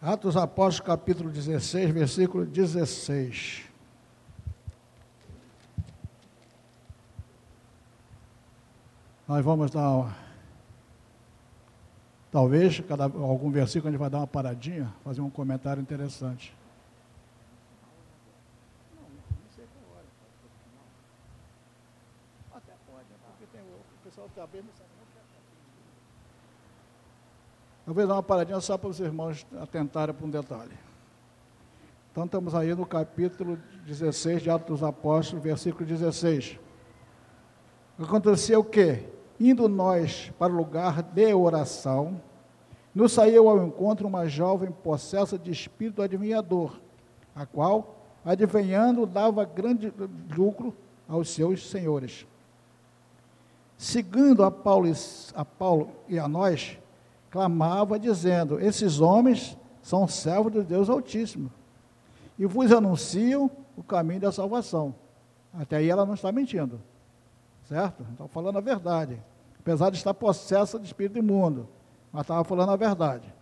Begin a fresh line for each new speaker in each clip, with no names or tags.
Atos Apóstolos, capítulo 16, versículo 16. Nós vamos dar, uma, talvez, cada, algum versículo a gente vai dar uma paradinha, fazer um comentário interessante. Até pode, porque tem o pessoal está bem, Eu vou dar uma paradinha só para os irmãos atentarem para um detalhe. Então, estamos aí no capítulo 16 de Atos dos Apóstolos, versículo 16. Aconteceu o quê? Indo nós para o lugar de oração, nos saiu ao encontro uma jovem possessa de espírito adivinhador, a qual, adivinhando, dava grande lucro aos seus senhores. Seguindo a Paulo, a Paulo e a nós, clamava dizendo: Esses homens são servos de Deus Altíssimo e vos anunciam o caminho da salvação. Até aí ela não está mentindo, certo? Está falando a verdade, apesar de estar possessa de espírito imundo, mas estava falando a verdade.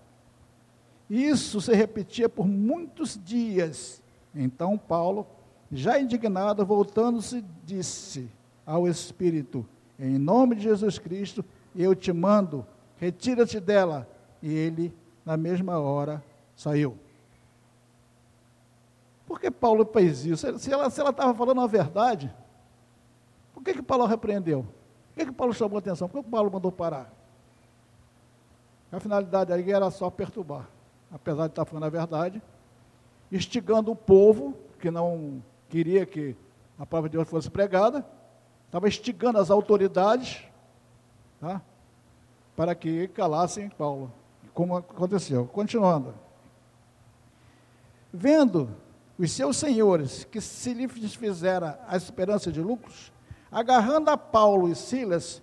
Isso se repetia por muitos dias. Então Paulo, já indignado, voltando-se, disse ao Espírito: Em nome de Jesus Cristo, eu te mando retira-te dela. E ele, na mesma hora, saiu. Por que Paulo fez isso? Se ela estava falando a verdade, por que, que Paulo repreendeu? Por que, que Paulo chamou atenção? Por que Paulo mandou parar? A finalidade aí era só perturbar, apesar de estar falando a verdade, instigando o povo, que não queria que a palavra de Deus fosse pregada, estava instigando as autoridades, tá? Para que calassem Paulo, como aconteceu. Continuando. Vendo os seus senhores que se lhes fizera a esperança de lucros, agarrando a Paulo e Silas,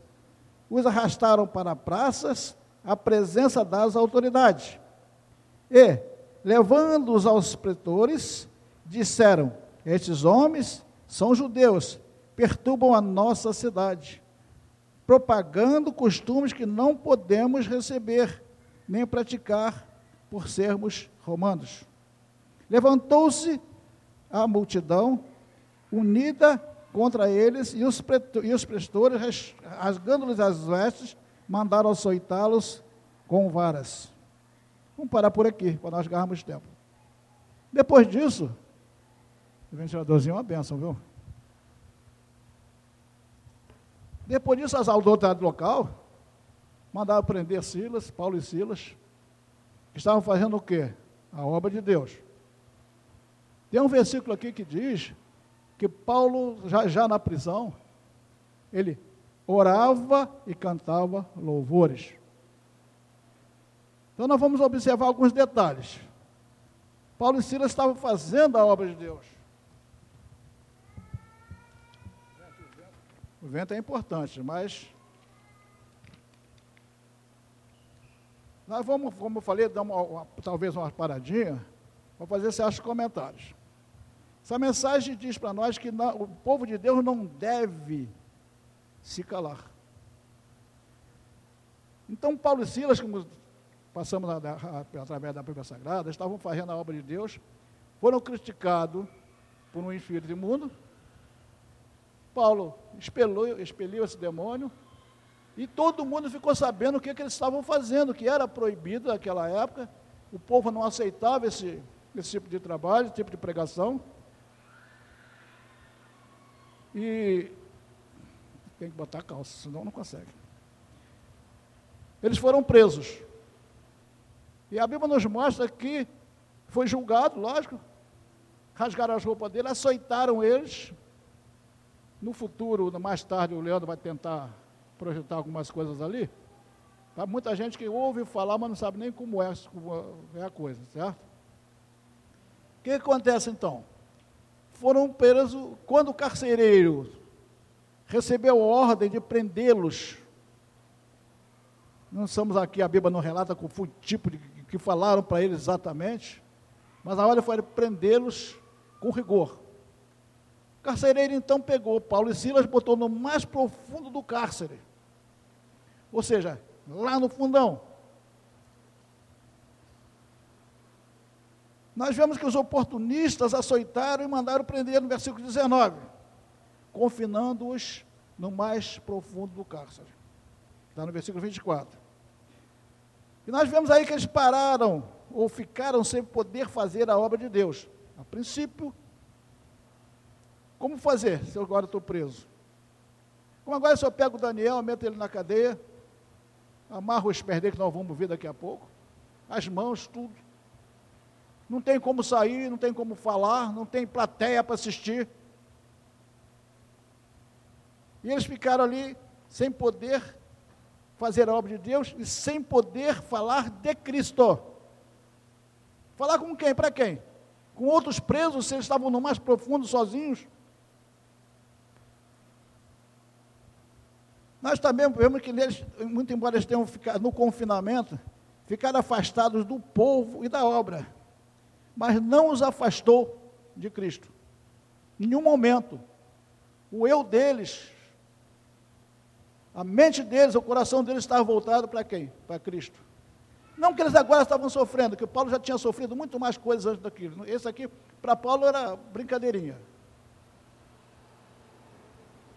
os arrastaram para praças, à presença das autoridades. E, levando-os aos pretores, disseram: Estes homens são judeus, perturbam a nossa cidade propagando costumes que não podemos receber nem praticar por sermos romanos. Levantou-se a multidão unida contra eles e os, e os prestores, rasgando-lhes as vestes, mandaram açoitá-los com varas. Vamos parar por aqui, para nós ganharmos tempo. Depois disso, o ventiladorzinho é uma benção, viu? Depois disso, as autoridades local mandaram prender Silas, Paulo e Silas, que estavam fazendo o quê? A obra de Deus. Tem um versículo aqui que diz que Paulo, já, já na prisão, ele orava e cantava louvores. Então nós vamos observar alguns detalhes. Paulo e Silas estavam fazendo a obra de Deus. O vento é importante, mas nós vamos, como eu falei, dar uma, uma, talvez uma paradinha para fazer certos comentários. Essa mensagem diz para nós que o povo de Deus não deve se calar. Então, Paulo e Silas, como passamos a, a, através da Bíblia Sagrada, estavam fazendo a obra de Deus, foram criticados por um espírito imundo, Paulo expeliu, esse demônio e todo mundo ficou sabendo o que, que eles estavam fazendo, que era proibido naquela época. O povo não aceitava esse, esse tipo de trabalho, esse tipo de pregação. E tem que botar calça, senão não consegue. Eles foram presos. E a Bíblia nos mostra que foi julgado, lógico. Rasgaram as roupas dele, açoitaram eles, no futuro, mais tarde, o Leandro vai tentar projetar algumas coisas ali. Há muita gente que ouve falar, mas não sabe nem como é, como é a coisa, certo? O que acontece então? Foram presos, quando o carcereiro recebeu ordem de prendê-los, não estamos aqui, a Bíblia não relata com o tipo de que falaram para eles exatamente, mas a ordem foi prendê-los com rigor. Carcereiro então pegou Paulo e Silas, botou no mais profundo do cárcere. Ou seja, lá no fundão. nós vemos que os oportunistas açoitaram e mandaram prender no versículo 19, confinando-os no mais profundo do cárcere. Está no versículo 24. E nós vemos aí que eles pararam ou ficaram sem poder fazer a obra de Deus. A princípio, como fazer se eu agora estou preso? Como agora se eu pego o Daniel, meto ele na cadeia, amarro os pés dele, que nós vamos ver daqui a pouco, as mãos, tudo. Não tem como sair, não tem como falar, não tem plateia para assistir. E eles ficaram ali sem poder fazer a obra de Deus e sem poder falar de Cristo. Falar com quem? Para quem? Com outros presos, se eles estavam no mais profundo sozinhos. Nós também vemos que eles, muito embora eles tenham ficado no confinamento, ficaram afastados do povo e da obra, mas não os afastou de Cristo. Em nenhum momento. O eu deles, a mente deles, o coração deles estava voltado para quem? Para Cristo. Não que eles agora estavam sofrendo, que Paulo já tinha sofrido muito mais coisas antes daquilo. Esse aqui, para Paulo, era brincadeirinha.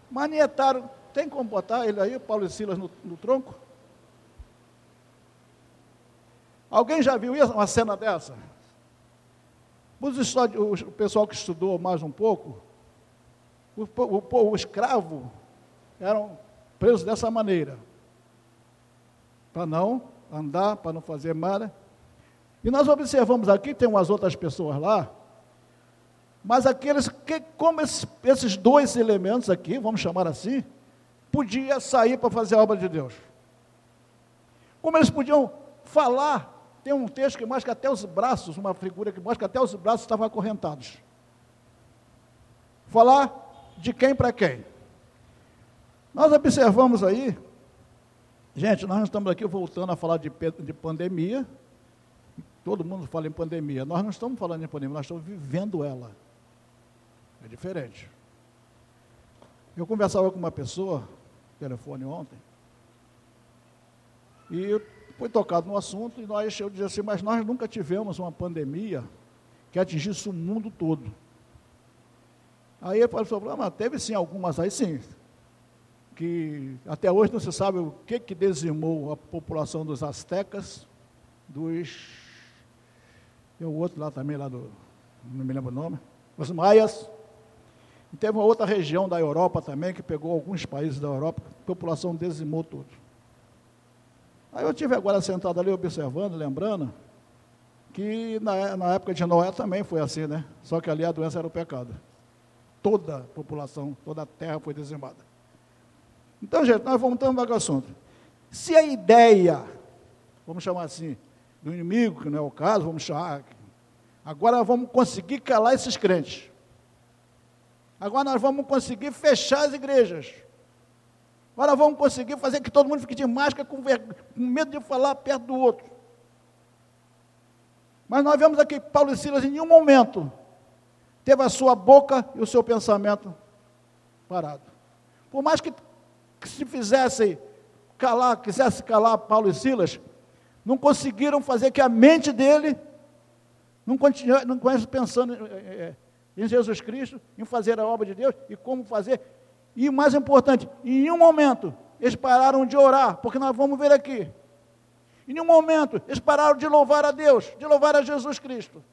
Manietaram tem como botar ele aí, Paulo e Silas, no, no tronco? Alguém já viu isso, uma cena dessa? O pessoal que estudou mais um pouco, o, o, o escravo eram presos dessa maneira, para não andar, para não fazer nada. E nós observamos aqui, tem umas outras pessoas lá, mas aqueles que, como esses, esses dois elementos aqui, vamos chamar assim, podia sair para fazer a obra de Deus. Como eles podiam falar, tem um texto que mostra que até os braços, uma figura que mostra que até os braços estavam acorrentados. Falar de quem para quem. Nós observamos aí, gente, nós estamos aqui voltando a falar de, de pandemia, todo mundo fala em pandemia, nós não estamos falando em pandemia, nós estamos vivendo ela. É diferente. Eu conversava com uma pessoa telefone ontem. E foi tocado no assunto e nós, eu dizia assim, mas nós nunca tivemos uma pandemia que atingisse o mundo todo. Aí ele falou, ah, mas teve sim algumas aí sim, que até hoje não se sabe o que, que dizimou a população dos astecas, dos. E o outro lá também, lá do. Não me lembro o nome. Os maias, e teve uma outra região da Europa também, que pegou alguns países da Europa, a população dizimou tudo. Aí eu tive agora sentado ali observando, lembrando, que na, na época de Noé também foi assim, né? Só que ali a doença era o pecado. Toda a população, toda a terra foi dizimada. Então, gente, nós voltamos para o assunto. Se a ideia, vamos chamar assim, do inimigo, que não é o caso, vamos chamar, agora vamos conseguir calar esses crentes. Agora nós vamos conseguir fechar as igrejas. Agora vamos conseguir fazer que todo mundo fique de máscara com, com medo de falar perto do outro. Mas nós vemos aqui Paulo e Silas em nenhum momento teve a sua boca e o seu pensamento parado. Por mais que, que se fizessem calar, quisesse calar Paulo e Silas, não conseguiram fazer que a mente dele não continue, não pensando é, em Jesus Cristo, em fazer a obra de Deus e como fazer. E mais importante, em um momento, eles pararam de orar, porque nós vamos ver aqui. Em um momento, eles pararam de louvar a Deus, de louvar a Jesus Cristo.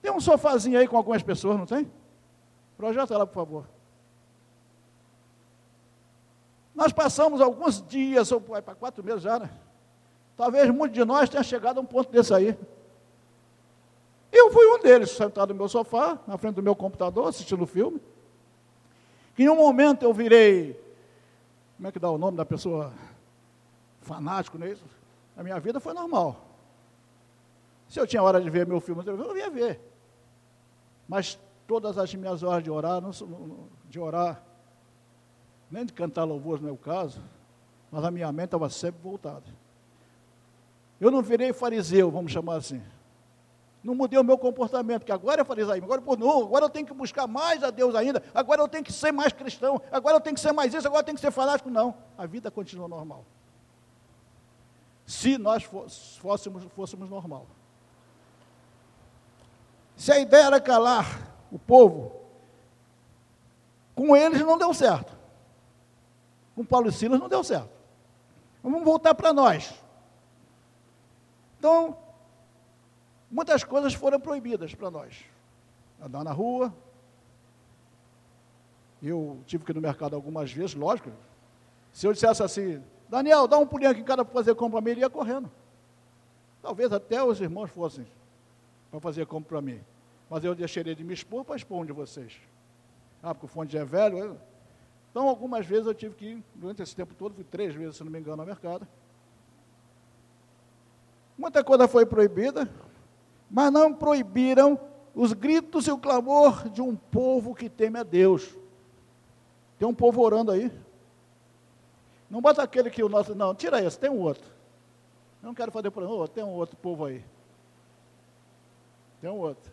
Tem um sofazinho aí com algumas pessoas, não tem? Projeta lá, por favor. Nós passamos alguns dias, ou para quatro meses já, né? Talvez muitos de nós tenha chegado a um ponto desse aí. Eu fui um deles, sentado no meu sofá, na frente do meu computador, assistindo o filme. Em um momento eu virei, como é que dá o nome da pessoa fanático, não é isso? A minha vida foi normal. Se eu tinha hora de ver meu filme, eu ia ver. Mas todas as minhas horas de orar, não, de orar, nem de cantar louvores não é o caso, mas a minha mente estava sempre voltada. Eu não virei fariseu, vamos chamar assim não mudei o meu comportamento, que agora é farisaico, agora por não, agora eu tenho que buscar mais a Deus ainda, agora eu tenho que ser mais cristão, agora eu tenho que ser mais isso, agora eu tenho que ser fanático. Não, a vida continua normal. Se nós fôssemos, fôssemos normal. Se a ideia era calar o povo, com eles não deu certo. Com Paulo e Silas não deu certo. Vamos voltar para nós. Então, muitas coisas foram proibidas para nós. Andar na rua. Eu tive que ir no mercado algumas vezes, lógico. Se eu dissesse assim, Daniel, dá um pulinho aqui em casa para fazer compra para mim, ele ia correndo. Talvez até os irmãos fossem para fazer compra para mim. Mas eu deixaria de me expor para expor um de vocês. Ah, porque o fonte é velho. Então, algumas vezes eu tive que ir, durante esse tempo todo, fui três vezes, se não me engano, ao mercado. Muita coisa foi proibida, mas não proibiram os gritos e o clamor de um povo que teme a Deus. Tem um povo orando aí. Não bota aquele que o nosso. Não, tira esse, tem um outro. Eu não quero fazer por oh, tem um outro povo aí. Tem um outro.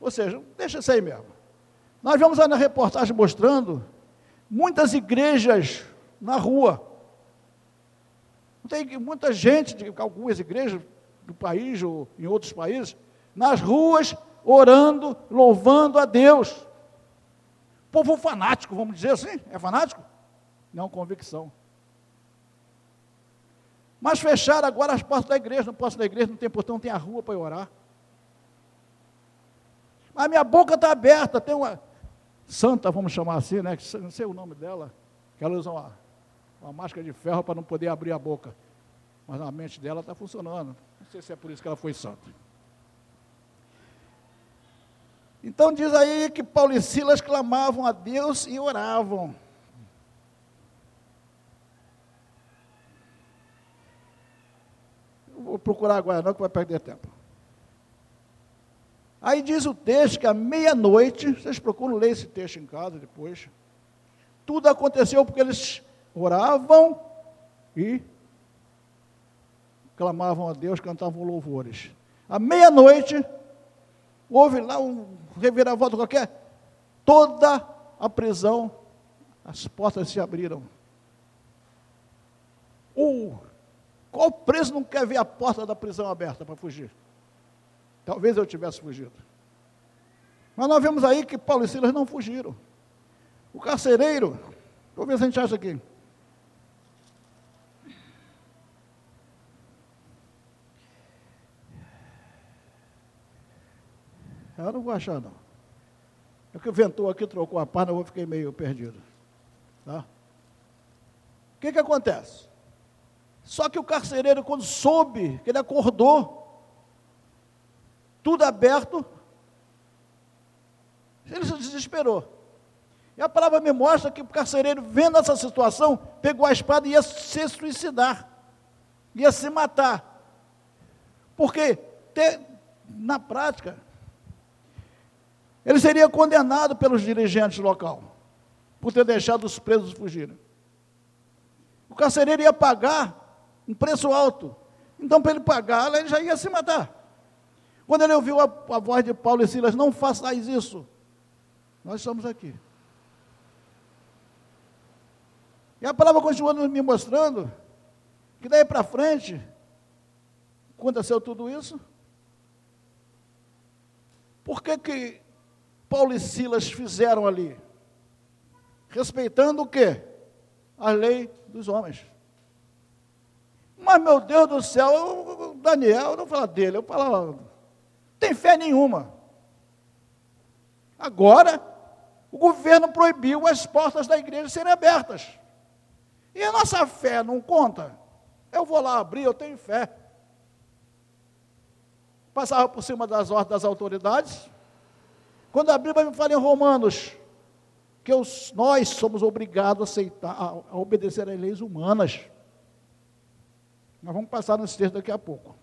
Ou seja, deixa isso aí mesmo. Nós vamos na reportagem mostrando muitas igrejas na rua. Tem muita gente de algumas igrejas do país ou em outros países, nas ruas, orando, louvando a Deus. Povo fanático, vamos dizer assim, é fanático? Não, convicção. Mas fecharam agora as portas da igreja, não posso da igreja, não tem portão, não tem a rua para orar. A minha boca está aberta, tem uma santa, vamos chamar assim, né? Não sei o nome dela, que ela usa uma, uma máscara de ferro para não poder abrir a boca. Mas a mente dela está funcionando. Não sei se é por isso que ela foi santa. Então diz aí que Paulo e Silas clamavam a Deus e oravam. vou procurar agora não, que vai perder tempo. Aí diz o texto que à meia-noite, vocês procuram ler esse texto em casa depois. Tudo aconteceu porque eles oravam e clamavam a Deus, cantavam louvores. À meia-noite, houve lá um reviravolta qualquer, toda a prisão, as portas se abriram. O, qual preso não quer ver a porta da prisão aberta para fugir? Talvez eu tivesse fugido. Mas nós vemos aí que Paulo e Silas não fugiram. O carcereiro, vamos ver se a gente acha aqui. Eu não vou achar, não. É que ventou aqui, trocou a página, eu fiquei meio perdido. Tá? O que, que acontece? Só que o carcereiro, quando soube que ele acordou, tudo aberto, ele se desesperou. E a palavra me mostra que o carcereiro, vendo essa situação, pegou a espada e ia se suicidar, ia se matar. Porque, na prática, ele seria condenado pelos dirigentes local, por ter deixado os presos fugirem. O carcereiro ia pagar um preço alto. Então, para ele pagar, ele já ia se matar. Quando ele ouviu a, a voz de Paulo e Silas, não façais isso. Nós estamos aqui. E a palavra continua me mostrando que daí para frente, aconteceu tudo isso. Por que, que Paulo e Silas fizeram ali? Respeitando o quê? A lei dos homens. Mas, meu Deus do céu, Daniel, eu não falo dele, eu falo, tem fé nenhuma. Agora, o governo proibiu as portas da igreja serem abertas. E a nossa fé não conta? Eu vou lá abrir, eu tenho fé. Passava por cima das ordens das autoridades, quando a Bíblia me fala em Romanos, que os, nós somos obrigados a aceitar, a, a obedecer às leis humanas. Nós vamos passar nesse texto daqui a pouco.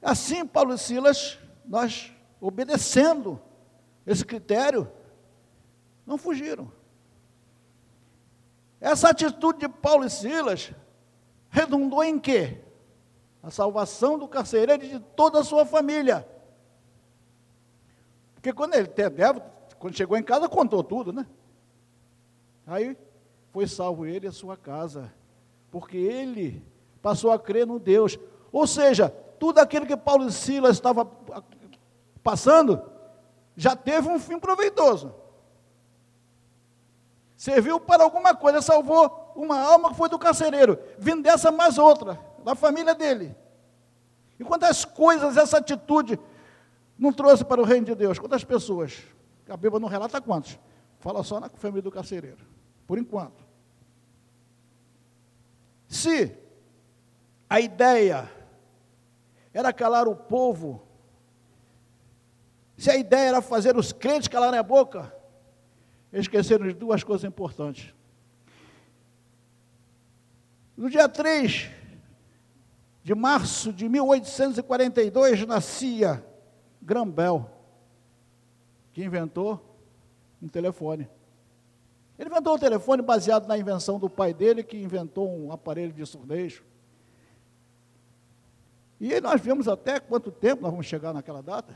Assim, Paulo e Silas, nós obedecendo esse critério, não fugiram. Essa atitude de Paulo e Silas redundou em quê? A salvação do carcereiro e de toda a sua família. Porque quando ele teve, quando chegou em casa, contou tudo, né? Aí foi salvo ele e a sua casa, porque ele passou a crer no Deus. Ou seja, tudo aquilo que Paulo e Silas estavam passando já teve um fim proveitoso. Serviu para alguma coisa, salvou uma alma que foi do carcereiro, vindo dessa mais outra, da família dele. E quantas coisas essa atitude não trouxe para o reino de Deus? Quantas pessoas? A Bíblia não relata quantos. Fala só na família do carcereiro, por enquanto. Se a ideia era calar o povo, se a ideia era fazer os crentes calarem a boca, esqueceram de duas coisas importantes. No dia 3 de março de 1842, nascia Grambel, que inventou um telefone. Ele inventou um telefone baseado na invenção do pai dele, que inventou um aparelho de surdez. E nós vimos até quanto tempo nós vamos chegar naquela data,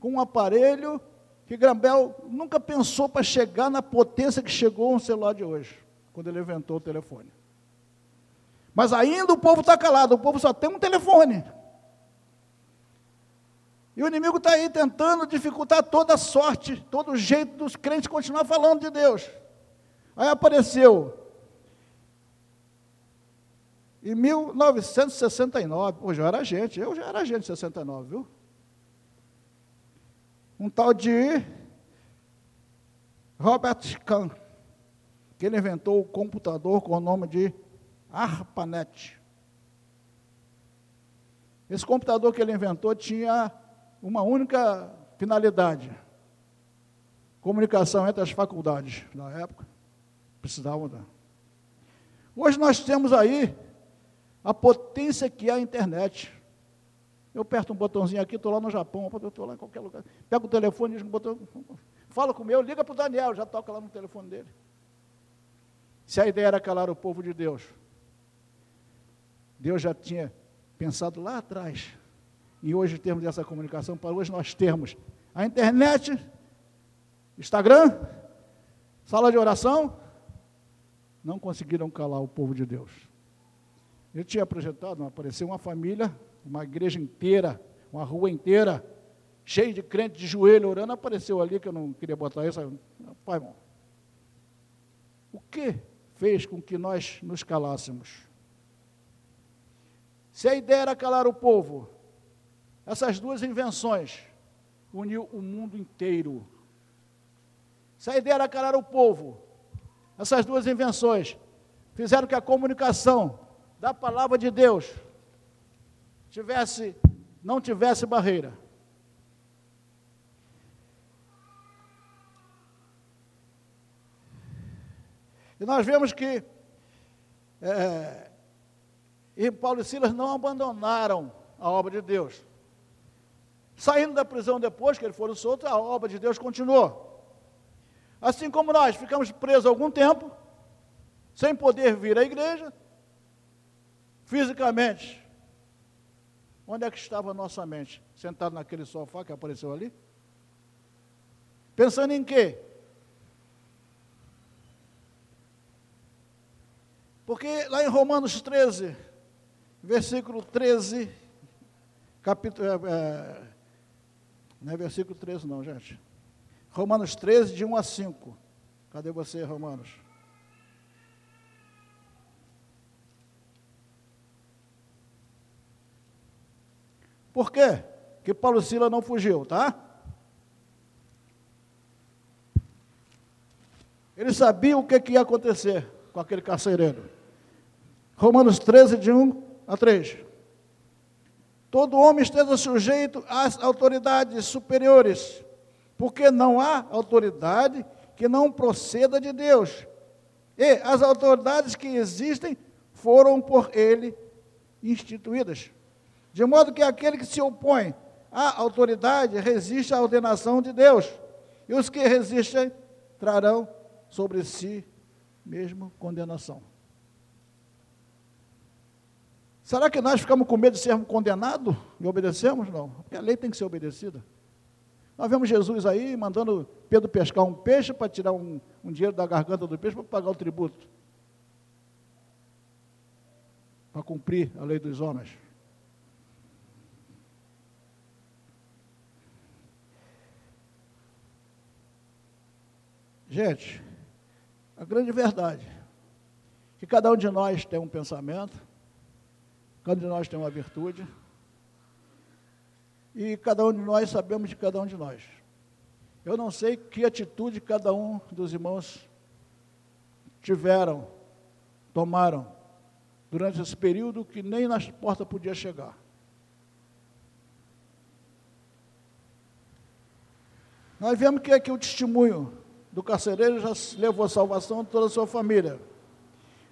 com um aparelho que Grambel nunca pensou para chegar na potência que chegou um celular de hoje, quando ele inventou o telefone. Mas ainda o povo está calado, o povo só tem um telefone. E o inimigo está aí tentando dificultar toda sorte, todo jeito dos crentes continuar falando de Deus. Aí apareceu em 1969, pô, já era gente, eu já era gente em 69, viu? Um tal de Robert Kahn, que ele inventou o computador com o nome de ARPANET. Esse computador que ele inventou tinha uma única finalidade: comunicação entre as faculdades da época. Precisavam dar. Hoje nós temos aí a potência que é a internet. Eu aperto um botãozinho aqui, estou lá no Japão, estou lá em qualquer lugar. Pego o telefone, diz um botão, fala com o meu, liga para o Daniel, já toca lá no telefone dele. Se a ideia era calar o povo de Deus, Deus já tinha pensado lá atrás e hoje temos essa comunicação, para hoje nós termos a internet, Instagram, sala de oração, não conseguiram calar o povo de Deus. Eu tinha projetado, apareceu uma família, uma igreja inteira, uma rua inteira, cheia de crentes de joelho orando, apareceu ali, que eu não queria botar isso. Pai, irmão, o que fez com que nós nos calássemos? Se a ideia era calar o povo, essas duas invenções uniu o mundo inteiro. Se a ideia era calar o povo, essas duas invenções fizeram que a comunicação da palavra de Deus tivesse, não tivesse barreira. E nós vemos que é, e Paulo e Silas não abandonaram a obra de Deus. Saindo da prisão depois que eles foram soltos, a obra de Deus continuou. Assim como nós ficamos presos algum tempo, sem poder vir à igreja, fisicamente. Onde é que estava a nossa mente? Sentado naquele sofá que apareceu ali? Pensando em quê? Porque lá em Romanos 13, versículo 13, capítulo, é, é não é versículo 13, não, gente. Romanos 13, de 1 a 5. Cadê você, Romanos? Por quê? Que Paulo Sila não fugiu, tá? Ele sabia o que, que ia acontecer com aquele carcereiro. Romanos 13, de 1 a 3. Todo homem esteja sujeito às autoridades superiores, porque não há autoridade que não proceda de Deus. E as autoridades que existem foram por ele instituídas. De modo que aquele que se opõe à autoridade resiste à ordenação de Deus. E os que resistem trarão sobre si mesmo condenação. Será que nós ficamos com medo de sermos condenados e obedecemos? Não, porque a lei tem que ser obedecida. Nós vemos Jesus aí mandando Pedro pescar um peixe para tirar um, um dinheiro da garganta do peixe para pagar o tributo. para cumprir a lei dos homens. Gente, a grande verdade é que cada um de nós tem um pensamento, cada um de nós tem uma virtude, e cada um de nós sabemos de cada um de nós. Eu não sei que atitude cada um dos irmãos tiveram, tomaram, durante esse período que nem nas portas podia chegar. Nós vemos que aqui o testemunho do carcereiro já levou a salvação de toda a sua família.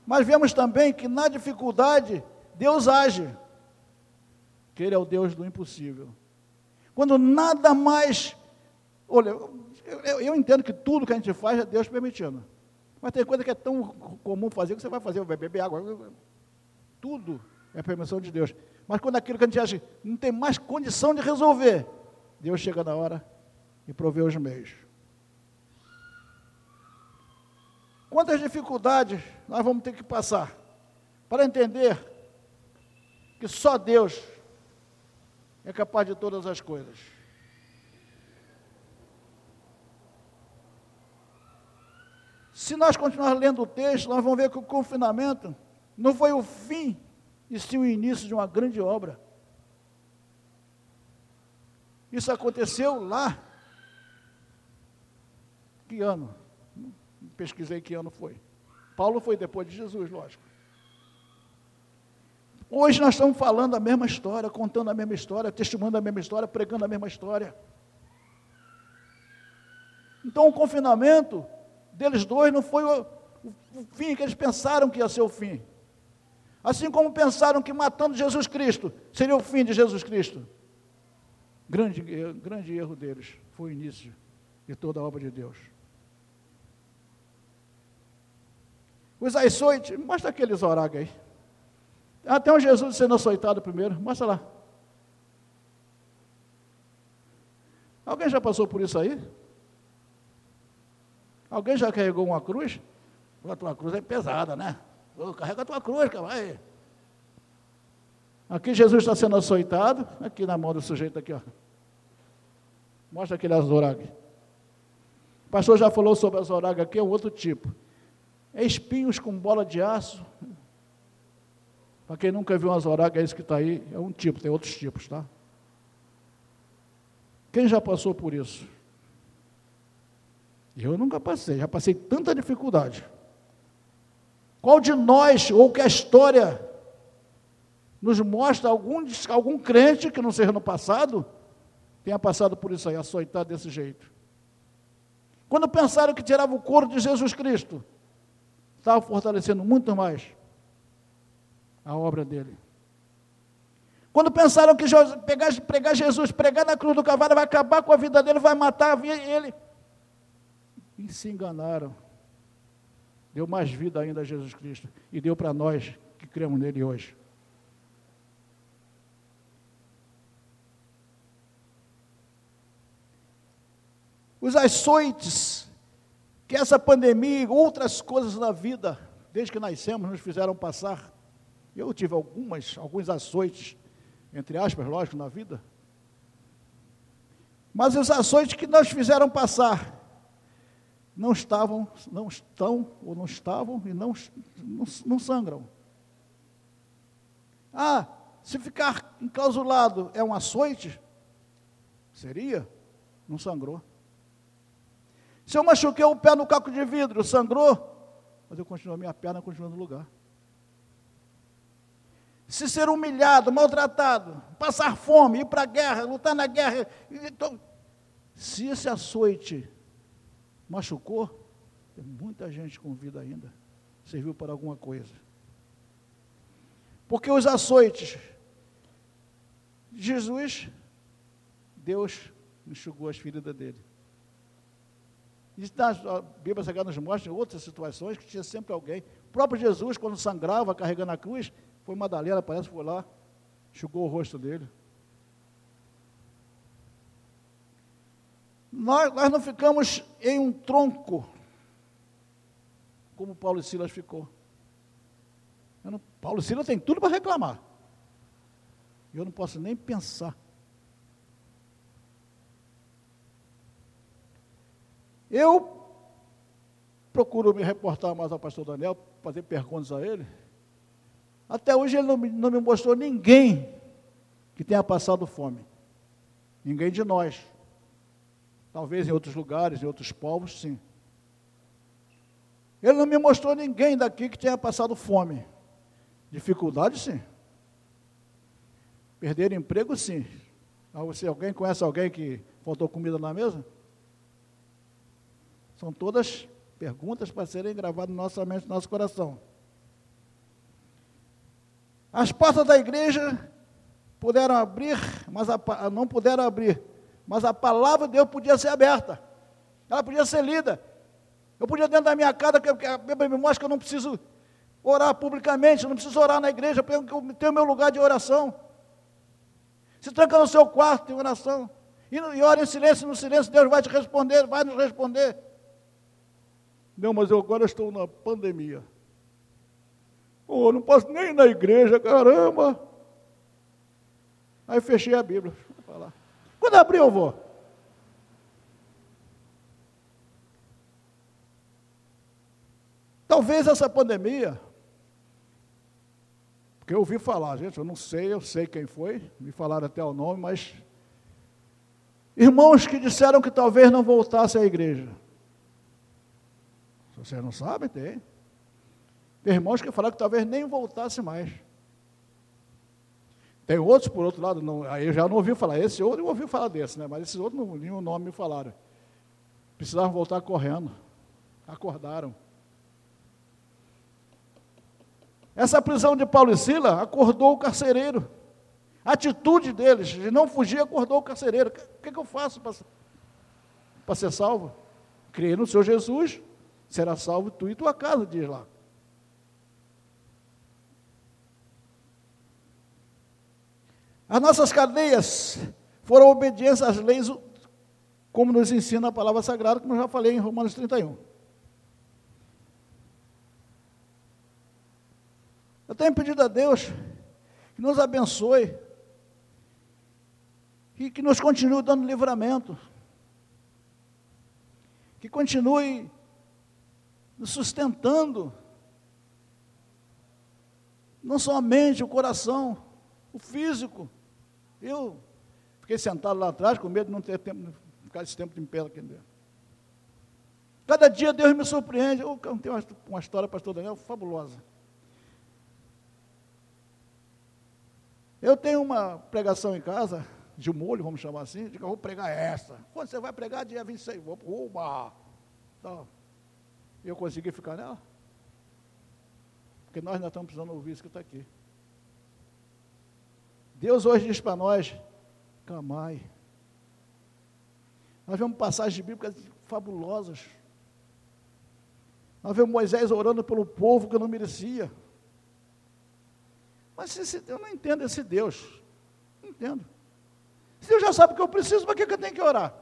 Mas vemos também que na dificuldade, Deus age. Que Ele é o Deus do impossível. Quando nada mais. Olha, eu, eu, eu entendo que tudo que a gente faz é Deus permitindo. Mas tem coisa que é tão comum fazer que você vai fazer, vai beber água. Tudo é permissão de Deus. Mas quando aquilo que a gente acha não tem mais condição de resolver, Deus chega na hora e provê os meios. Quantas dificuldades nós vamos ter que passar para entender que só Deus é capaz de todas as coisas. Se nós continuarmos lendo o texto, nós vamos ver que o confinamento não foi o fim, e sim o início de uma grande obra. Isso aconteceu lá. Que ano? pesquisei que ano foi. Paulo foi depois de Jesus, lógico. Hoje nós estamos falando a mesma história, contando a mesma história, testemunhando a mesma história, pregando a mesma história. Então o confinamento deles dois não foi o, o, fim que eles pensaram que ia ser o fim. Assim como pensaram que matando Jesus Cristo seria o fim de Jesus Cristo. Grande, grande erro deles foi o início de toda a obra de Deus. Os açoites, mostra aqueles orágos aí. Até um Jesus sendo açoitado primeiro, mostra lá. Alguém já passou por isso aí? Alguém já carregou uma cruz? A tua cruz é pesada, né? carrega a tua cruz, cara, vai. Aqui Jesus está sendo açoitado, aqui na mão do sujeito aqui, ó. Mostra aquele azorag. O pastor já falou sobre azorag aqui, é um outro tipo. É espinhos com bola de aço. Para quem nunca viu umas oragas, é isso que está aí. É um tipo, tem outros tipos, tá? Quem já passou por isso? Eu nunca passei, já passei tanta dificuldade. Qual de nós, ou que a história nos mostra algum, algum crente que não seja no passado, tenha passado por isso aí, açoitado desse jeito? Quando pensaram que tirava o couro de Jesus Cristo, estava fortalecendo muito mais a obra dele. Quando pensaram que pregar Jesus, pregar na cruz do cavalo vai acabar com a vida dele, vai matar ele, e se enganaram. Deu mais vida ainda a Jesus Cristo e deu para nós que cremos nele hoje. Os açoites que essa pandemia e outras coisas na vida, desde que nascemos, nos fizeram passar. Eu tive algumas, alguns açoites, entre aspas, lógico, na vida. Mas os açoites que nos fizeram passar não estavam, não estão, ou não estavam e não, não, não sangram. Ah, se ficar enclausulado é um açoite? Seria? Não sangrou. Se eu machuquei o pé no caco de vidro, sangrou, mas eu continuo, minha perna continua no lugar. Se ser humilhado, maltratado, passar fome, ir para a guerra, lutar na guerra, se esse açoite machucou, tem muita gente com vida ainda, serviu para alguma coisa. Porque os açoites, Jesus, Deus enxugou as feridas dele. E a Bíblia Sagrada nos mostra outras situações que tinha sempre alguém. O próprio Jesus, quando sangrava carregando a cruz, foi Madalena, parece, foi lá, enxugou o rosto dele. Nós, nós não ficamos em um tronco, como Paulo e Silas ficou. Não, Paulo Silas tem tudo para reclamar. Eu não posso nem pensar. Eu procuro me reportar mais ao pastor Daniel, fazer perguntas a ele. Até hoje ele não me, não me mostrou ninguém que tenha passado fome. Ninguém de nós. Talvez em outros lugares, em outros povos, sim. Ele não me mostrou ninguém daqui que tenha passado fome. Dificuldade, sim. Perder emprego, sim. Ah, você, alguém conhece alguém que faltou comida na mesa? São todas perguntas para serem gravadas na nossa mente, no nosso coração. As portas da igreja puderam abrir, mas a, não puderam abrir, mas a palavra de Deus podia ser aberta, ela podia ser lida. Eu podia dentro da minha casa, que a Bíblia me mostra que eu não preciso orar publicamente, não preciso orar na igreja, eu tenho o meu lugar de oração. Se tranca no seu quarto, tem oração. E, e ora em silêncio, no silêncio, Deus vai te responder, vai nos responder. Não, mas eu agora estou na pandemia. Oh, não posso nem ir na igreja, caramba. Aí fechei a Bíblia. Quando abrir, eu vou. Talvez essa pandemia, porque eu ouvi falar, gente, eu não sei, eu sei quem foi, me falaram até o nome, mas irmãos que disseram que talvez não voltasse à igreja. Se vocês não sabem, tem. Irmãos que falaram que talvez nem voltasse mais. Tem outros, por outro lado, não, aí eu já não ouvi falar. Esse outro eu ouvi falar desse, né? mas esses outros não, nenhum nome me falaram. Precisavam voltar correndo. Acordaram. Essa prisão de Paulo e Sila acordou o carcereiro. A atitude deles de não fugir acordou o carcereiro. O que, que eu faço para ser salvo? Criei no Senhor Jesus, será salvo tu e tua casa, diz lá. As nossas cadeias foram obediência às leis, como nos ensina a palavra sagrada, como eu já falei em Romanos 31. Eu tenho pedido a Deus que nos abençoe e que nos continue dando livramento, que continue nos sustentando, não somente o coração, o físico, eu fiquei sentado lá atrás com medo de não ter tempo, ficar esse tempo de pé aqui dentro. Cada dia Deus me surpreende. Eu tenho uma, uma história, pastor Daniel, fabulosa. Eu tenho uma pregação em casa, de molho, vamos chamar assim, eu vou pregar essa. Quando você vai pregar dia 26, vou Uba. Então, eu consegui ficar nela? Porque nós ainda estamos precisando ouvir isso que está aqui. Deus hoje diz para nós, camai. Nós vemos passagens bíblicas fabulosas. Nós vemos Moisés orando pelo povo que não merecia. Mas esse, eu não entendo esse Deus. Não entendo. Se Deus já sabe o que eu preciso, para que, eu tenho que orar?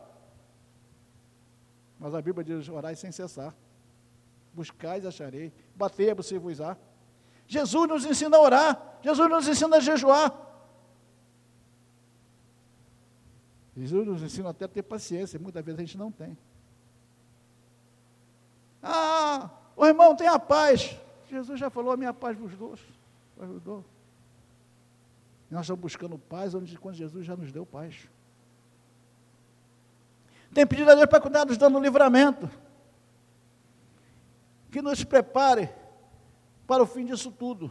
Mas a Bíblia diz: orai sem cessar. Buscais, acharei. Batei, você vos á. Jesus nos ensina a orar. Jesus nos ensina a jejuar. Jesus nos ensina até a ter paciência, muitas vezes a gente não tem. Ah, o irmão tem a paz. Jesus já falou, a minha paz vos dou. Vos dou. Nós estamos buscando paz onde quando Jesus já nos deu paz. Tem pedido a Deus para cuidar nos dando livramento. Que nos prepare para o fim disso tudo.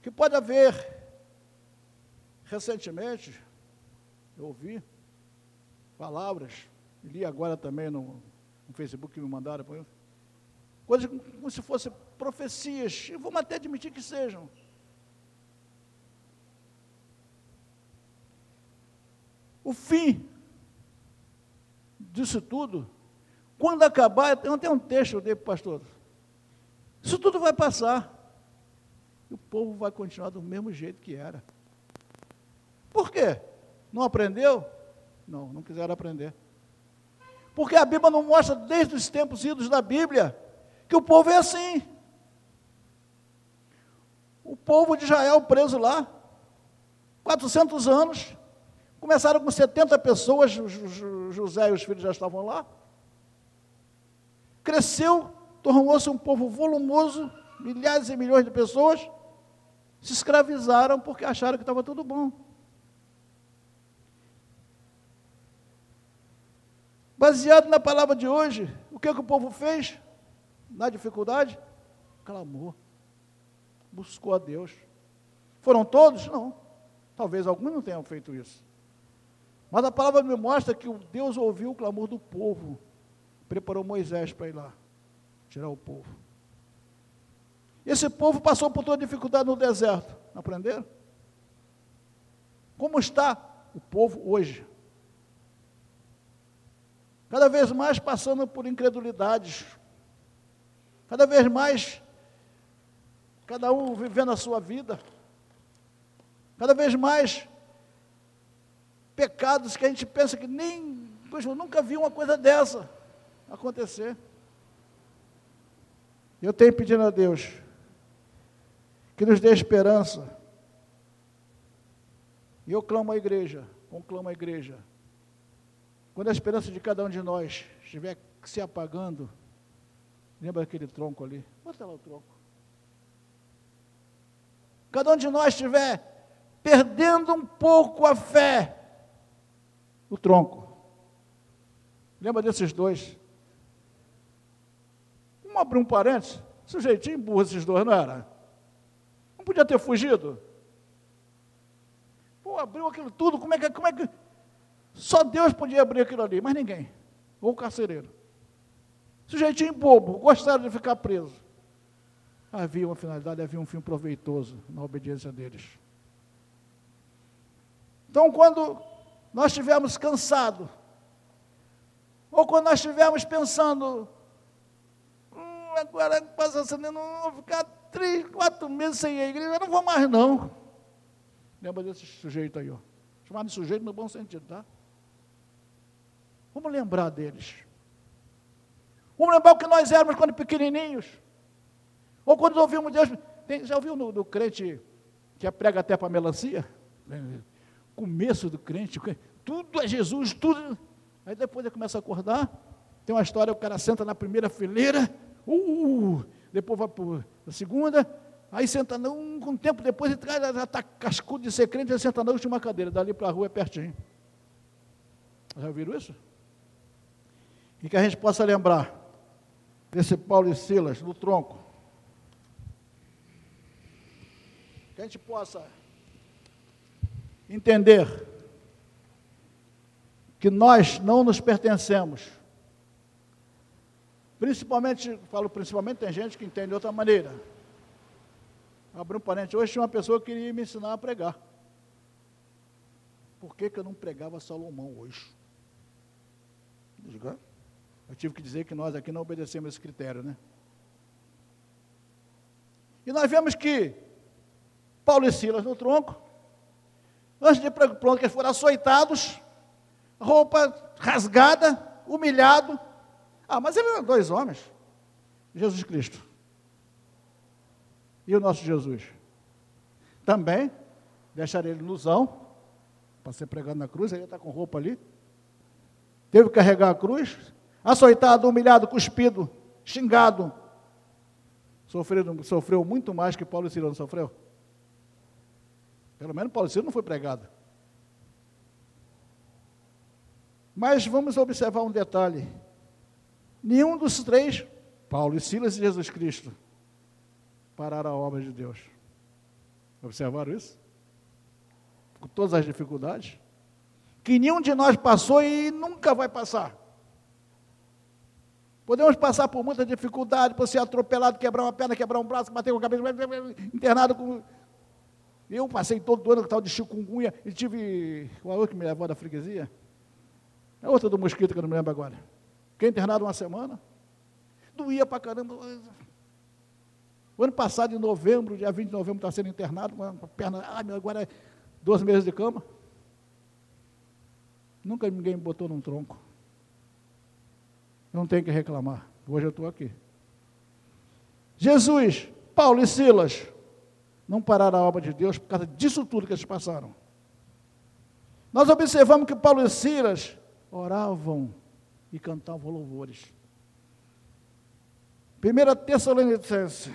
Que pode haver, recentemente, eu ouvi palavras, li agora também no, no Facebook que me mandaram, coisas como se fossem profecias, e vamos até admitir que sejam. O fim disso tudo, quando acabar, tem até um texto dele, pastor. Isso tudo vai passar. E o povo vai continuar do mesmo jeito que era. Por quê? Não aprendeu? Não, não quiseram aprender. Porque a Bíblia não mostra desde os tempos idos da Bíblia que o povo é assim. O povo de Israel preso lá, 400 anos, começaram com 70 pessoas, José e os filhos já estavam lá. Cresceu, tornou-se um povo volumoso, milhares e milhões de pessoas se escravizaram porque acharam que estava tudo bom. Baseado na palavra de hoje, o que, é que o povo fez? Na dificuldade? Clamou. Buscou a Deus. Foram todos? Não. Talvez alguns não tenham feito isso. Mas a palavra me mostra que Deus ouviu o clamor do povo. Preparou Moisés para ir lá, tirar o povo. Esse povo passou por toda dificuldade no deserto. Aprenderam? Como está o povo hoje? Cada vez mais passando por incredulidades, cada vez mais cada um vivendo a sua vida, cada vez mais pecados que a gente pensa que nem, pois eu nunca vi uma coisa dessa acontecer. Eu tenho pedido a Deus que nos dê esperança. E eu clamo à igreja, conclamo à igreja, quando a esperança de cada um de nós estiver se apagando, lembra aquele tronco ali? Bota lá o tronco. Cada um de nós estiver perdendo um pouco a fé, o tronco. Lembra desses dois? Vamos abrir um parênteses. Sujeitinho burro esses dois, não era? Não podia ter fugido? Pô, abriu aquilo tudo, como é que, como é que só Deus podia abrir aquilo ali, mas ninguém. Ou o carcereiro. Sujeitinho bobo, gostaram de ficar preso. Havia uma finalidade, havia um fim proveitoso na obediência deles. Então, quando nós estivermos cansados, ou quando nós estivermos pensando, hum, agora passa assim, não vou ficar três, quatro meses sem a igreja, eu não vou mais não. Lembra desse sujeito aí, ó. Chamado de sujeito no bom sentido, tá? Vamos lembrar deles. Vamos lembrar o que nós éramos quando pequenininhos. Ou quando ouvimos Deus. Tem, já ouviu no, no crente que prega até para melancia? Começo do crente, tudo é Jesus, tudo. Aí depois ele começa a acordar. Tem uma história, o cara senta na primeira fileira, uh, depois vai para a segunda, aí senta, um, um tempo depois, ele já está cascudo de ser crente, ele senta na última cadeira, dali para a rua é pertinho. Já viram isso? E que a gente possa lembrar desse Paulo e Silas no tronco. Que a gente possa entender que nós não nos pertencemos. Principalmente, falo principalmente, tem gente que entende de outra maneira. Abri um parente, hoje tinha uma pessoa que queria me ensinar a pregar. Por que, que eu não pregava Salomão hoje? Diga. Eu tive que dizer que nós aqui não obedecemos esse critério, né? E nós vemos que Paulo e Silas no tronco, antes de ir para o que eles foram açoitados, roupa rasgada, humilhado. Ah, mas eles eram dois homens. Jesus Cristo. E o nosso Jesus. Também deixaram ele ilusão, para ser pregado na cruz, ele está com roupa ali. Teve que carregar a cruz, açoitado, humilhado, cuspido, xingado. Sofreu, sofreu muito mais que Paulo e Silas não sofreu. Pelo menos Paulo e Silas não foi pregado. Mas vamos observar um detalhe. Nenhum dos três, Paulo e Silas e Jesus Cristo, pararam a obra de Deus. Observaram isso? Com todas as dificuldades. Que nenhum de nós passou e nunca vai passar. Podemos passar por muita dificuldade, por ser atropelado, quebrar uma perna, quebrar um braço, bater com a cabeça, internado com. Eu passei todo ano com tal de chikungunya e tive. Qual outra que me levou da freguesia? É outra do mosquito que eu não me lembro agora. Fiquei internado uma semana. Doía pra caramba. O ano passado, em novembro, dia 20 de novembro, estava sendo internado com a perna. Ah, agora é 12 meses de cama. Nunca ninguém me botou num tronco. Não tem que reclamar. Hoje eu estou aqui. Jesus, Paulo e Silas, não pararam a obra de Deus por causa disso tudo que eles passaram. Nós observamos que Paulo e Silas oravam e cantavam louvores. 1 Tessalonicenses.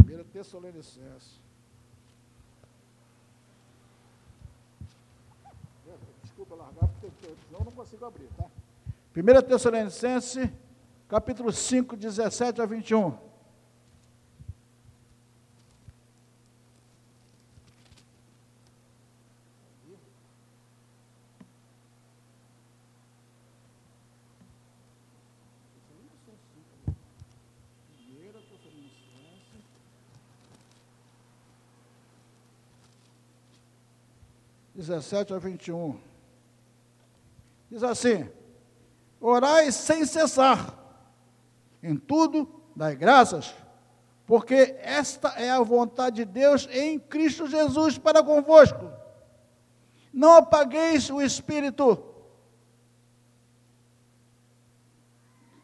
1 Tessalonicenses. Desculpa largar, porque senão eu não consigo abrir, tá? 1 Tessalonicenses, capítulo 5, 17 a 21. 17 a 21. Diz assim: Orai sem cessar, em tudo dai graças, porque esta é a vontade de Deus em Cristo Jesus para convosco. Não apagueis o espírito,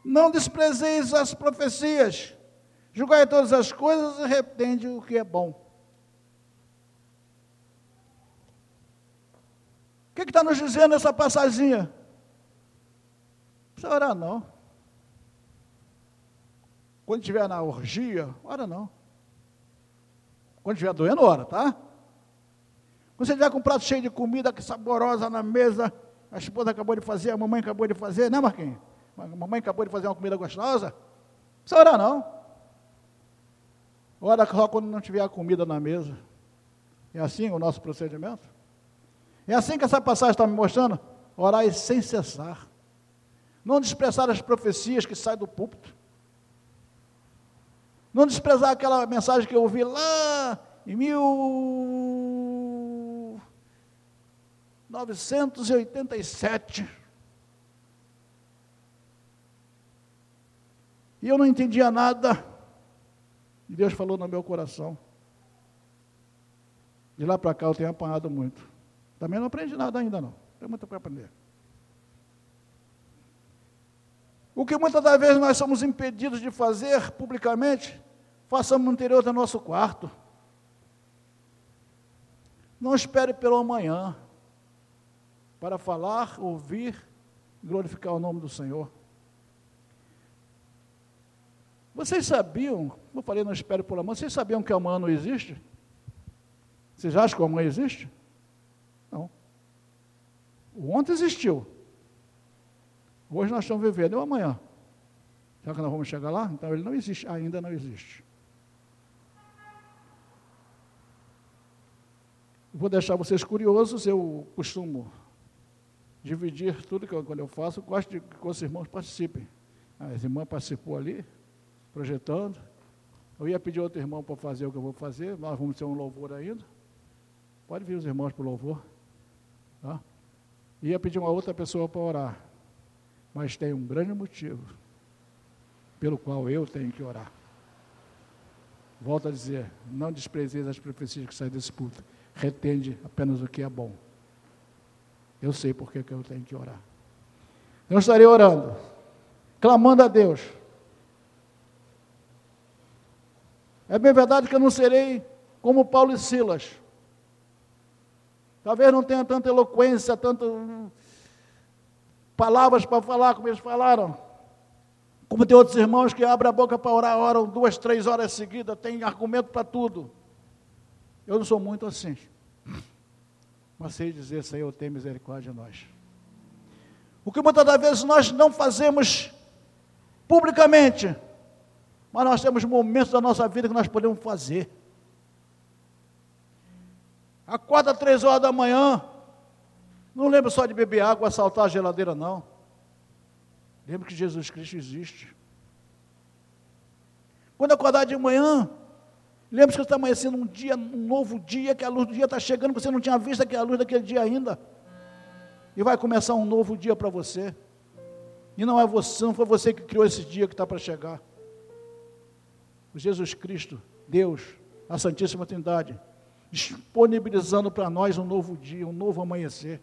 não desprezeis as profecias, julgai todas as coisas e retende o que é bom. O que está nos dizendo essa passaginha? Precisa orar, não. Quando estiver na orgia, ora não. Quando estiver doendo, ora, tá? Quando você estiver com um prato cheio de comida saborosa na mesa, a esposa acabou de fazer, a mamãe acabou de fazer, né, Marquinhos? A mamãe acabou de fazer uma comida gostosa. Não precisa orar, não. Ora só quando não tiver a comida na mesa. É assim o nosso procedimento? É assim que essa passagem está me mostrando. Orar sem cessar. Não desprezar as profecias que saem do púlpito. Não desprezar aquela mensagem que eu ouvi lá em 1987. E eu não entendia nada. E Deus falou no meu coração. De lá para cá eu tenho apanhado muito. Também não aprendi nada ainda não. Tem muito para aprender. O que muitas das vezes nós somos impedidos de fazer publicamente, façamos no interior do nosso quarto. Não espere pelo amanhã para falar, ouvir, glorificar o nome do Senhor. Vocês sabiam, eu falei, não espere pelo amanhã, vocês sabiam que amanhã não existe? Vocês acham que amanhã existe? Não. O ontem existiu. Hoje nós estamos vivendo, e o amanhã? Será que nós vamos chegar lá? Então ele não existe, ainda não existe. Vou deixar vocês curiosos, eu costumo dividir tudo que eu, quando eu faço, gosto de que os irmãos participem. As irmãs participou ali, projetando. Eu ia pedir outro irmão para fazer o que eu vou fazer, nós vamos ter um louvor ainda. Pode vir os irmãos para o louvor. Tá? Ia pedir uma outra pessoa para orar. Mas tem um grande motivo pelo qual eu tenho que orar. Volto a dizer, não desprezeis as profecias que saem desse culto. Retende apenas o que é bom. Eu sei por que eu tenho que orar. Eu estarei orando, clamando a Deus. É bem verdade que eu não serei como Paulo e Silas. Talvez não tenha tanta eloquência, tantas palavras para falar como eles falaram. Como tem outros irmãos que abrem a boca para orar, oram duas, três horas seguidas, tem argumento para tudo. Eu não sou muito assim. Mas sei dizer, Senhor, tem misericórdia de nós. O que muitas das vezes nós não fazemos publicamente, mas nós temos momentos da nossa vida que nós podemos fazer. Acorda três horas da manhã. Não lembra só de beber água, assaltar a geladeira, não. Lembra que Jesus Cristo existe. Quando acordar de manhã, lembre que está amanhecendo um dia, um novo dia, que a luz do dia está chegando, você não tinha visto aquela luz daquele dia ainda. E vai começar um novo dia para você. E não é você, não foi você que criou esse dia que está para chegar. O Jesus Cristo, Deus, a Santíssima Trindade, disponibilizando para nós um novo dia, um novo amanhecer.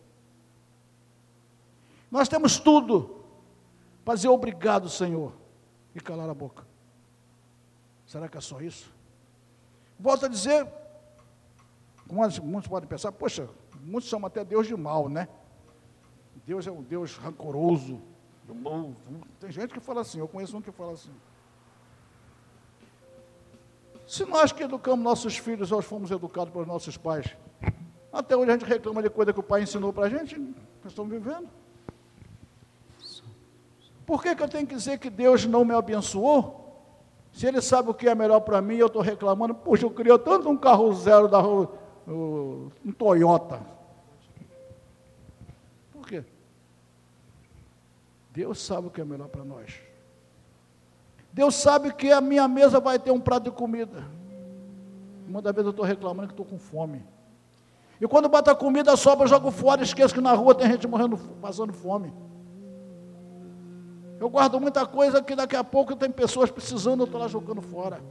Nós temos tudo para dizer obrigado, Senhor, e calar a boca. Será que é só isso? Volto a dizer, muitos, podem pensar, poxa, muitos chamam até Deus de mal, né? Deus é um Deus rancoroso. Tem gente que fala assim, eu conheço um que fala assim. Se nós que educamos nossos filhos, nós fomos educados pelos nossos pais, até hoje a gente reclama de coisa que o pai ensinou para a gente, nós estamos vivendo. Por que, que eu tenho que dizer que Deus não me abençoou? Se Ele sabe o que é melhor para mim, eu estou reclamando, puxa, eu queria tanto um carro zero da rua, um Toyota. Por quê? Deus sabe o que é melhor para nós. Deus sabe que a minha mesa vai ter um prato de comida. Muitas vezes eu estou reclamando que estou com fome. E quando bota a comida sobra, eu jogo fora, esqueço que na rua tem gente morrendo, passando fome. Eu guardo muita coisa que daqui a pouco tem pessoas precisando, eu estou lá jogando fora.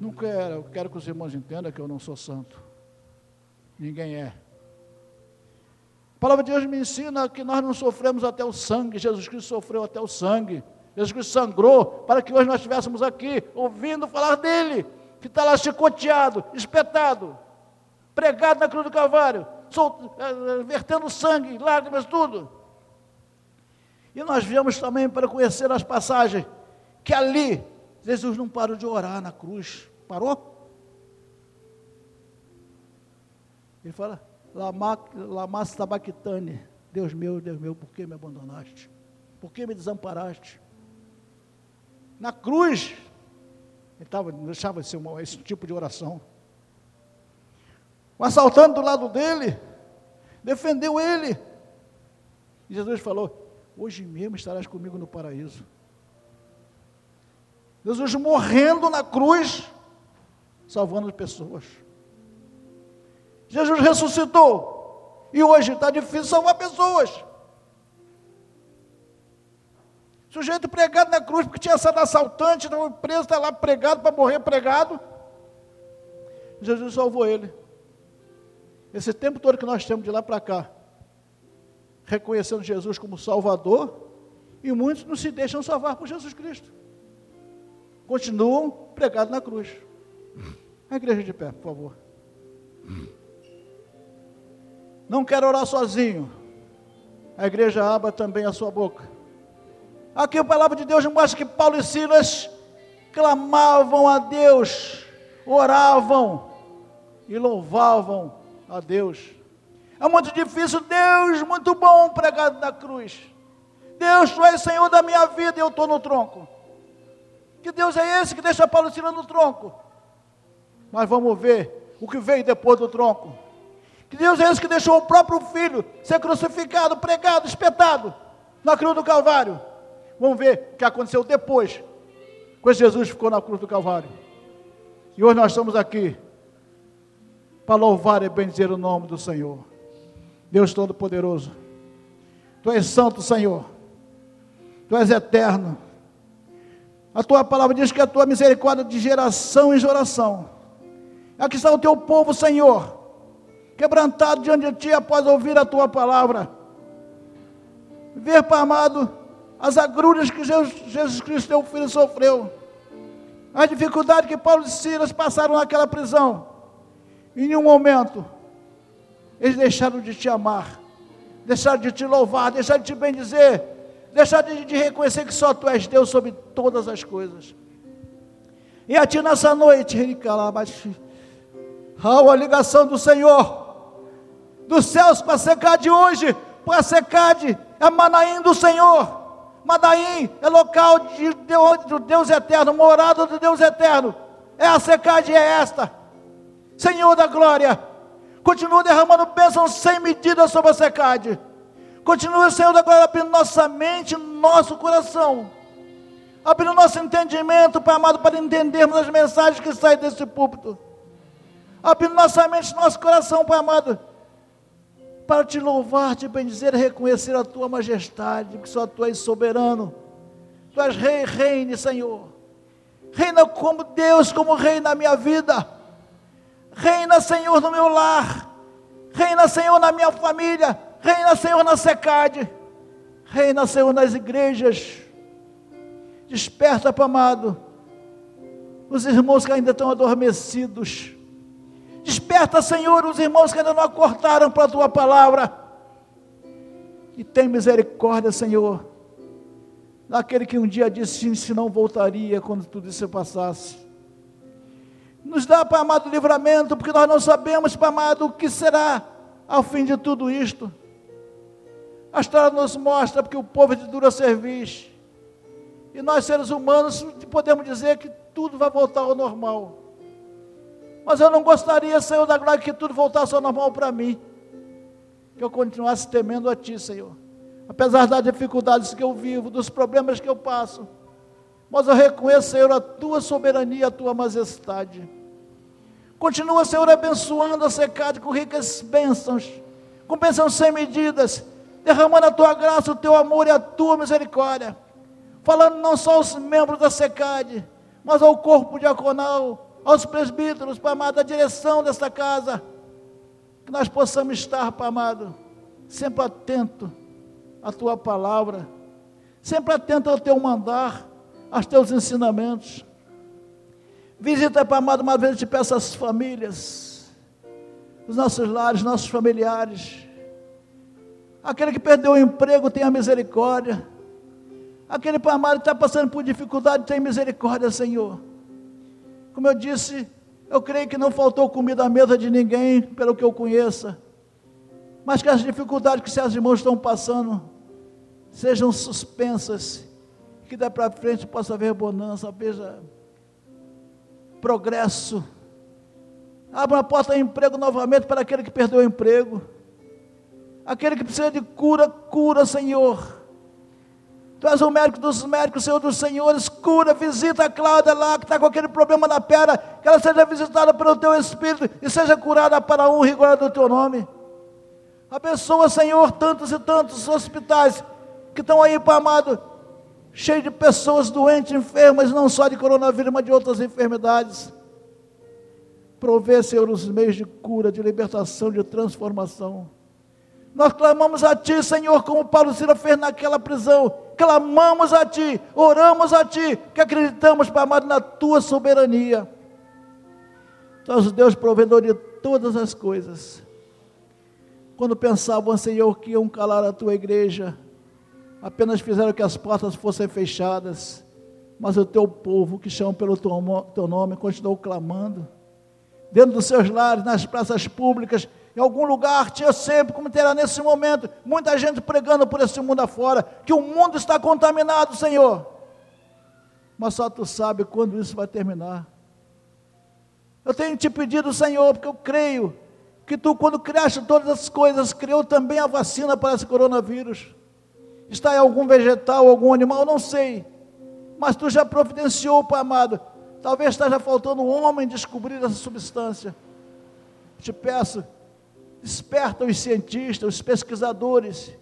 Não quero, eu quero que os irmãos entendam que eu não sou santo. Ninguém é. A palavra de Deus me ensina que nós não sofremos até o sangue, Jesus Cristo sofreu até o sangue. Jesus Cristo sangrou para que hoje nós estivéssemos aqui ouvindo falar dele, que está lá chicoteado, espetado, pregado na cruz do Calvário, solto, é, vertendo sangue, lágrimas, tudo. E nós viemos também para conhecer as passagens que ali Jesus não parou de orar na cruz. Parou? Ele fala, Lamas tabactane, Deus meu, Deus meu, por que me abandonaste? Por que me desamparaste? Na cruz, ele tava, deixava de ser uma, esse tipo de oração. O assaltante do lado dele, defendeu ele. E Jesus falou: Hoje mesmo estarás comigo no paraíso. Jesus morrendo na cruz, salvando as pessoas. Jesus ressuscitou. E hoje está difícil salvar pessoas. Sujeito pregado na cruz porque tinha sido assaltante, não preso, está lá pregado para morrer pregado. Jesus salvou ele. Esse tempo todo que nós temos de lá para cá, reconhecendo Jesus como Salvador, e muitos não se deixam salvar por Jesus Cristo. Continuam pregados na cruz. A igreja de pé, por favor. Não quero orar sozinho. A igreja abra também a sua boca. Aqui a palavra de Deus mostra que Paulo e Silas clamavam a Deus, oravam e louvavam a Deus. É muito difícil, Deus, muito bom pregado na cruz. Deus, tu és Senhor da minha vida e eu estou no tronco. Que Deus é esse que deixa Paulo Silas no tronco? Mas vamos ver o que veio depois do tronco. Que Deus é esse que deixou o próprio filho ser crucificado, pregado, espetado na cruz do Calvário. Vamos ver o que aconteceu depois, quando Jesus ficou na cruz do Calvário. E hoje nós estamos aqui para louvar e bendizer o nome do Senhor. Deus Todo-Poderoso. Tu és santo, Senhor. Tu és eterno. A tua palavra diz que a tua misericórdia de geração em geração. Aqui está o teu povo, Senhor, quebrantado diante de ti após ouvir a tua palavra. Ver, Pai amado, as agruras que Jesus Cristo, teu filho, sofreu, a dificuldade que Paulo e Silas passaram naquela prisão. Em nenhum momento eles deixaram de te amar, deixaram de te louvar, deixaram de te bendizer, deixaram de, de reconhecer que só tu és Deus sobre todas as coisas. E a ti nessa noite, há a ligação do Senhor, dos céus para secar de hoje, para secar de é Manaim do Senhor. Madaim é local de de Deus eterno, morada do Deus eterno. É a secagem é esta. Senhor da glória, continua derramando bênçãos sem medida sobre a secagem. Continua, Senhor da glória, abrindo nossa mente, nosso coração. Abrindo nosso entendimento, Pai amado, para entendermos as mensagens que saem desse púlpito. Abrindo nossa mente, nosso coração, Pai amado, para te louvar, te bendizer e reconhecer a tua majestade, que só tu és soberano. Tu és rei, reine, Senhor. Reina como Deus, como rei na minha vida. Reina, Senhor, no meu lar. Reina, Senhor, na minha família. Reina, Senhor, na secade. Reina, Senhor, nas igrejas. Desperta, amado, os irmãos que ainda estão adormecidos. Desperta, Senhor, os irmãos que ainda não acordaram para a tua palavra. E tem misericórdia, Senhor, daquele que um dia disse se não voltaria quando tudo isso passasse. Nos dá, Pai amado, livramento, porque nós não sabemos, Pai amado, o que será ao fim de tudo isto. A história nos mostra porque o povo é de dura serviço. E nós, seres humanos, podemos dizer que tudo vai voltar ao normal. Mas eu não gostaria, Senhor da glória, que tudo voltasse ao normal para mim. Que eu continuasse temendo a Ti, Senhor. Apesar das dificuldades que eu vivo, dos problemas que eu passo. Mas eu reconheço, Senhor, a Tua soberania, a Tua majestade. Continua, Senhor, abençoando a secade com ricas bênçãos, com bênçãos sem medidas, derramando a tua graça, o teu amor e a tua misericórdia. Falando não só aos membros da secade, mas ao corpo diaconal, aos presbíteros, Pai amado, a direção desta casa, que nós possamos estar, Pai amado, sempre atento à tua palavra, sempre atento ao teu mandar, aos teus ensinamentos. Visita, Pai amado, uma vez te peço as famílias, os nossos lares, nossos familiares. Aquele que perdeu o emprego, tenha misericórdia. Aquele Pai amado que está passando por dificuldade, tem misericórdia, Senhor. Como eu disse, eu creio que não faltou comida à mesa de ninguém, pelo que eu conheça. Mas que as dificuldades que seus irmãos estão passando sejam suspensas. Que dá para frente possa haver bonança, veja progresso. Abra uma porta de emprego novamente para aquele que perdeu o emprego. Aquele que precisa de cura, cura, Senhor. Tu és o médico dos médicos, Senhor dos senhores, cura, visita a Cláudia lá, que está com aquele problema na perna, que ela seja visitada pelo teu Espírito e seja curada para a honra e glória do teu nome. Abençoa, Senhor, tantos e tantos hospitais que estão aí, amado, cheio de pessoas doentes, enfermas, não só de coronavírus, mas de outras enfermidades. Prover, Senhor, os meios de cura, de libertação, de transformação. Nós clamamos a Ti, Senhor, como Paulo Cira fez naquela prisão. Clamamos a Ti, oramos a Ti, que acreditamos, Pai amado, na Tua soberania. Tu és o Deus provedor de todas as coisas. Quando pensavam, Senhor, que iam calar a Tua igreja, apenas fizeram que as portas fossem fechadas, mas o teu povo, que chama pelo teu nome, continuou clamando. Dentro dos seus lares, nas praças públicas, em algum lugar, tinha sempre, como terá nesse momento, muita gente pregando por esse mundo afora, que o mundo está contaminado, Senhor. Mas só tu sabe quando isso vai terminar. Eu tenho te pedido, Senhor, porque eu creio que tu, quando criaste todas as coisas, criou também a vacina para esse coronavírus está em algum vegetal, algum animal, não sei. Mas tu já providenciou, Pai amado. Talvez esteja faltando um homem descobrir essa substância. Te peço, desperta os cientistas, os pesquisadores,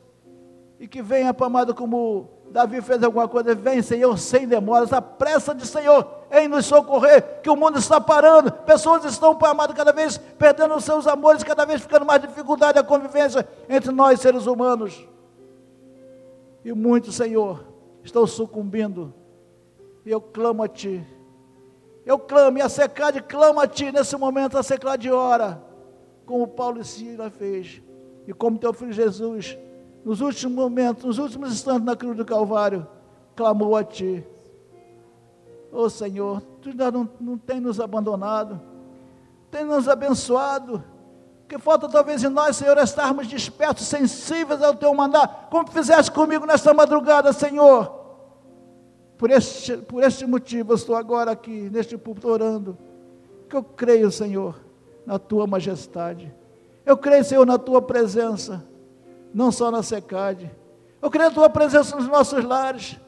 e que venha, Pai amado, como Davi fez alguma coisa, vem, Senhor, sem demoras, a pressa de Senhor em nos socorrer, que o mundo está parando, pessoas estão, Pai amado, cada vez perdendo os seus amores, cada vez ficando mais dificuldade a convivência entre nós, seres humanos. E muitos, Senhor, estão sucumbindo. Eu clamo a Ti. Eu clamo, e a secade clama a Ti nesse momento, a secade ora, como Paulo e Sila fez. E como Teu Filho Jesus, nos últimos momentos, nos últimos instantes na cruz do Calvário, clamou a Ti. Oh Senhor, Tu ainda não, não tem nos abandonado, tem nos abençoado que falta talvez em nós, Senhor, estarmos despertos, sensíveis ao teu mandar, como fizeste comigo nesta madrugada, Senhor. Por este, por este motivo, eu estou agora aqui, neste púlpito, orando, que eu creio, Senhor, na tua majestade. Eu creio, Senhor, na tua presença, não só na secade. Eu creio na tua presença nos nossos lares,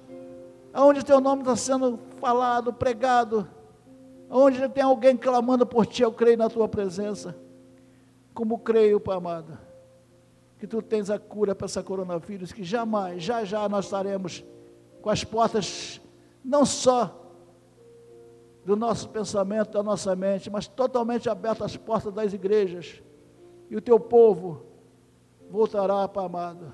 onde teu nome está sendo falado, pregado, onde tem alguém clamando por ti, eu creio na tua presença. Como creio, Pai amado, que tu tens a cura para essa coronavírus, que jamais, já já nós estaremos com as portas, não só do nosso pensamento, da nossa mente, mas totalmente abertas as portas das igrejas, e o teu povo voltará, Pai amado,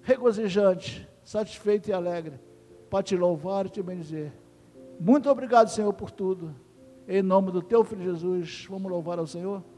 regozijante, satisfeito e alegre, para te louvar e te bendizer. Muito obrigado, Senhor, por tudo. Em nome do teu filho Jesus, vamos louvar ao Senhor.